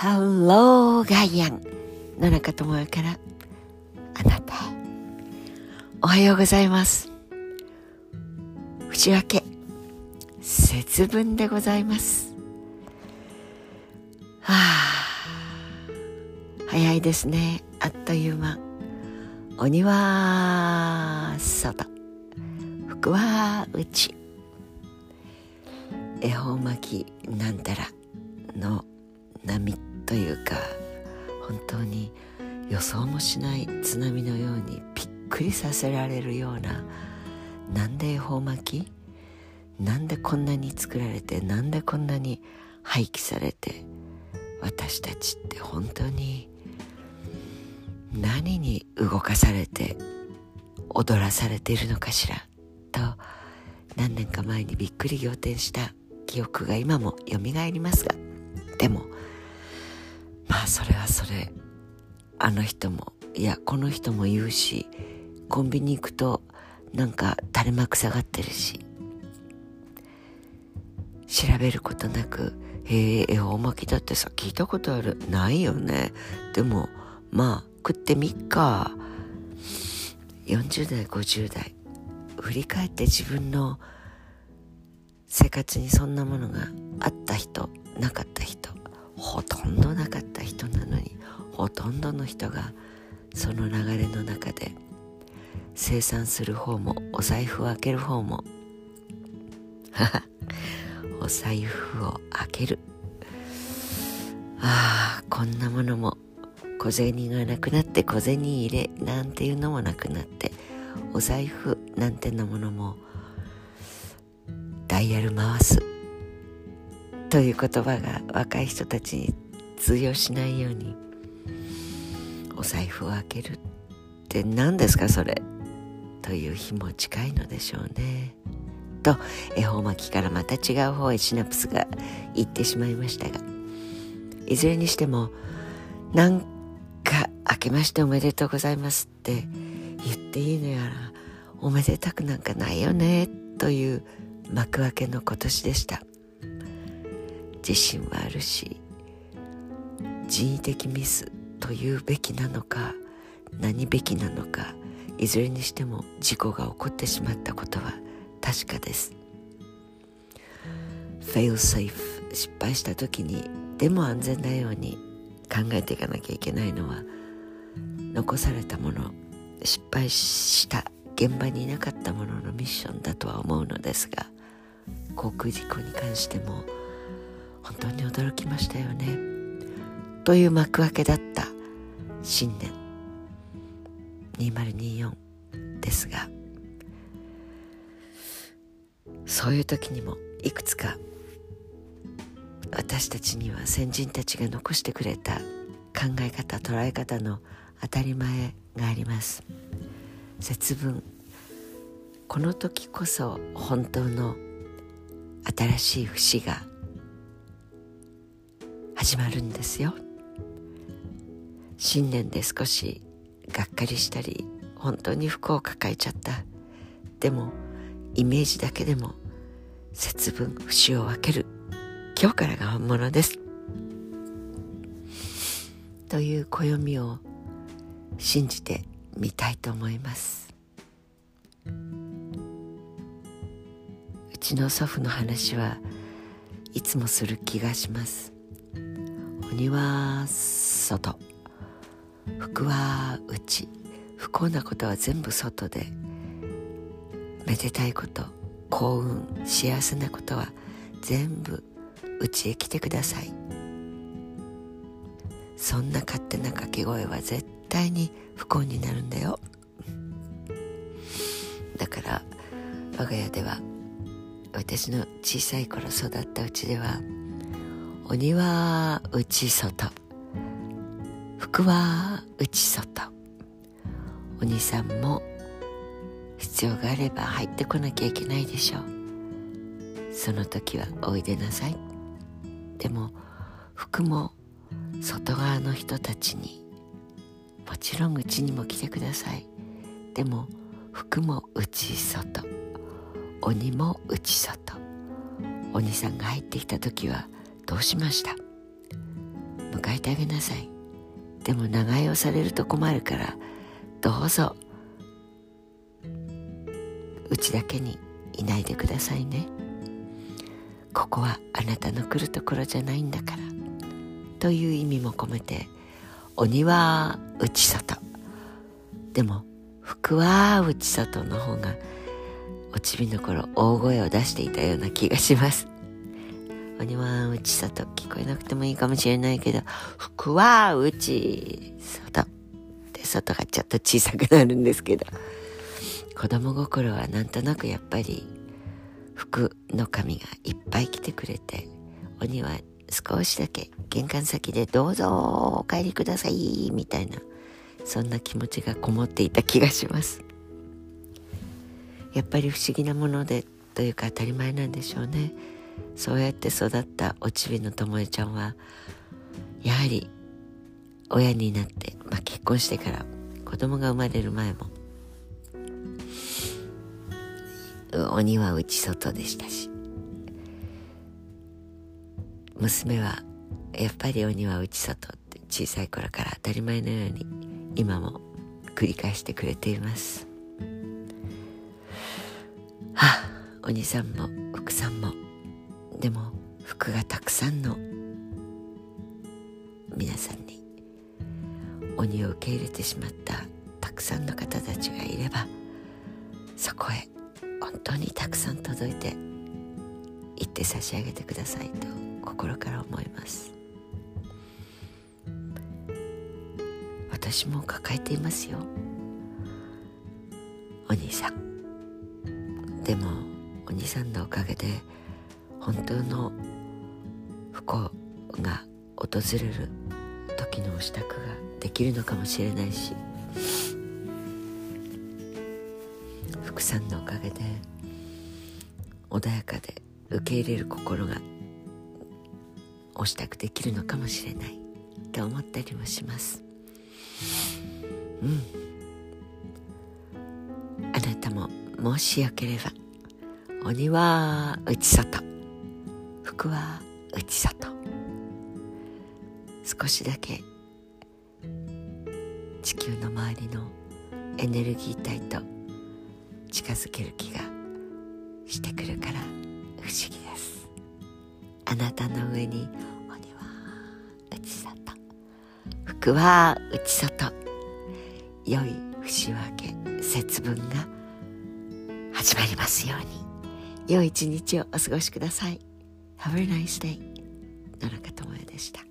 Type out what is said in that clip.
ハローガイアン野中智也から。あなたへ。おはようございます。内訳節分でございます。はあ早いですね。あっという間。鬼は外福は内。恵方巻きなんたらの波。というか本当に予想もしない津波のようにびっくりさせられるようななんで恵方巻き？なんでこんなに作られてなんでこんなに廃棄されて私たちって本当に何に動かされて踊らされているのかしら？と何年か前にびっくり仰天した記憶が今もよみがえりますがでもまあそれはそれ。あの人もいやこの人も言うしコンビニ行くとなんか垂れ幕下がってるし。調べることなく「へえ恵方巻きだってさ聞いたことある。ないよね。でもまあ食ってみっか。40代50代振り返って自分の生活にそんなものがあった人なかった人。ほとんどなかった人なのにほとんどの人がその流れの中で生産する方もお財布を開ける方も お財布を開ける。ああこんなものも小銭がなくなって小銭入れなんていうのもなくなってお財布なんてのものもダイヤル回す。という言葉が若い人たちに通用しないようにお財布を開けるって何ですかそれという日も近いのでしょうね。と恵方巻きからまた違う方へシナプスが行ってしまいましたがいずれにしても何明けましておめでとうございますって言っていいのやらおめでたくなんかないよねという幕開けの今年でした。自信はあるし人為的ミスというべきなのか何べきなのかいずれにしても事故が起こってしまったことは確かです。フェイルセーフ失敗した時にでも安全なように考えていかなきゃいけないのは残されたもの失敗した現場にいなかったもののミッションだとは思うのですが航空事故に関しても本当に驚きましたよね。という幕開けだった新年。2024ですが。そういう時にもいくつか私たちには先人たちが残してくれた考え方捉え方の当たり前があります。節分。この時こそ本当の新しい節が始まるんですよ。新年で少しがっかりしたり本当に不幸を抱えちゃった。でもイメージだけでも節分節を分ける。今日からが本物です。という暦を信じてみたいと思います。うちの祖父の話はいつもする気がします。鬼は外。福は内。不幸なことは全部外で。めでたいこと。幸運幸せなことは全部内へ来てください。そんな勝手な掛け声は絶対に不幸になるんだよ。だから我が家では私の小さい頃育ったうちでは鬼は内外。福は内外。お兄さんも必要があれば入ってこなきゃいけないでしょう。その時はおいでなさい。でも服も外側の人たちに。もちろんうちにも来てください。でも服も内外。鬼も内外。鬼さんが入ってきた時はどうしました？迎えてあげなさい。でも長居をされると困るからどうぞ。うちだけにいないでくださいね。ここはあなたの来るところじゃないんだから。という意味も込めて鬼は内外。でも福は内外の方がおちびの頃大声を出していたような気がします。鬼は内外聞こえなくてもいいかもしれないけど福は内外で外がちょっと小さくなるんですけど。子供心はなんとなくやっぱり福の神がいっぱい来てくれて鬼は少しだけ玄関先でどうぞお帰りくださいみたいなそんな気持ちがこもっていた気がします。やっぱり不思議なものでというか当たり前なんでしょうね。そうやって育ったおちびのともえちゃんはやはり親になって、まあ、結婚してから子供が生まれる前も鬼は内外でしたし娘はやっぱり鬼は内外って小さい頃から当たり前のように今も繰り返してくれています。はあ鬼さんも福さんもでも服がたくさんの皆さんに鬼を受け入れてしまったたくさんの方たちがいればそこへ本当にたくさん届いて行って差し上げてくださいと心から思います。私も抱えていますよ。お兄さん。でもお兄さんのおかげで本当の不幸が訪れる時のお支度ができるのかもしれないし福さんのおかげで穏やかで受け入れる心がお支度できるのかもしれないと思ったりもします。うん。あなたももしよければ鬼は内外。服は内外少しだけ地球の周りのエネルギー体と近づける気がしてくるから不思議です。あなたの上に鬼は内里。服は内外良い節分け節分が始まりますように。良い一日をお過ごしください。Have a nice day 野中智也でした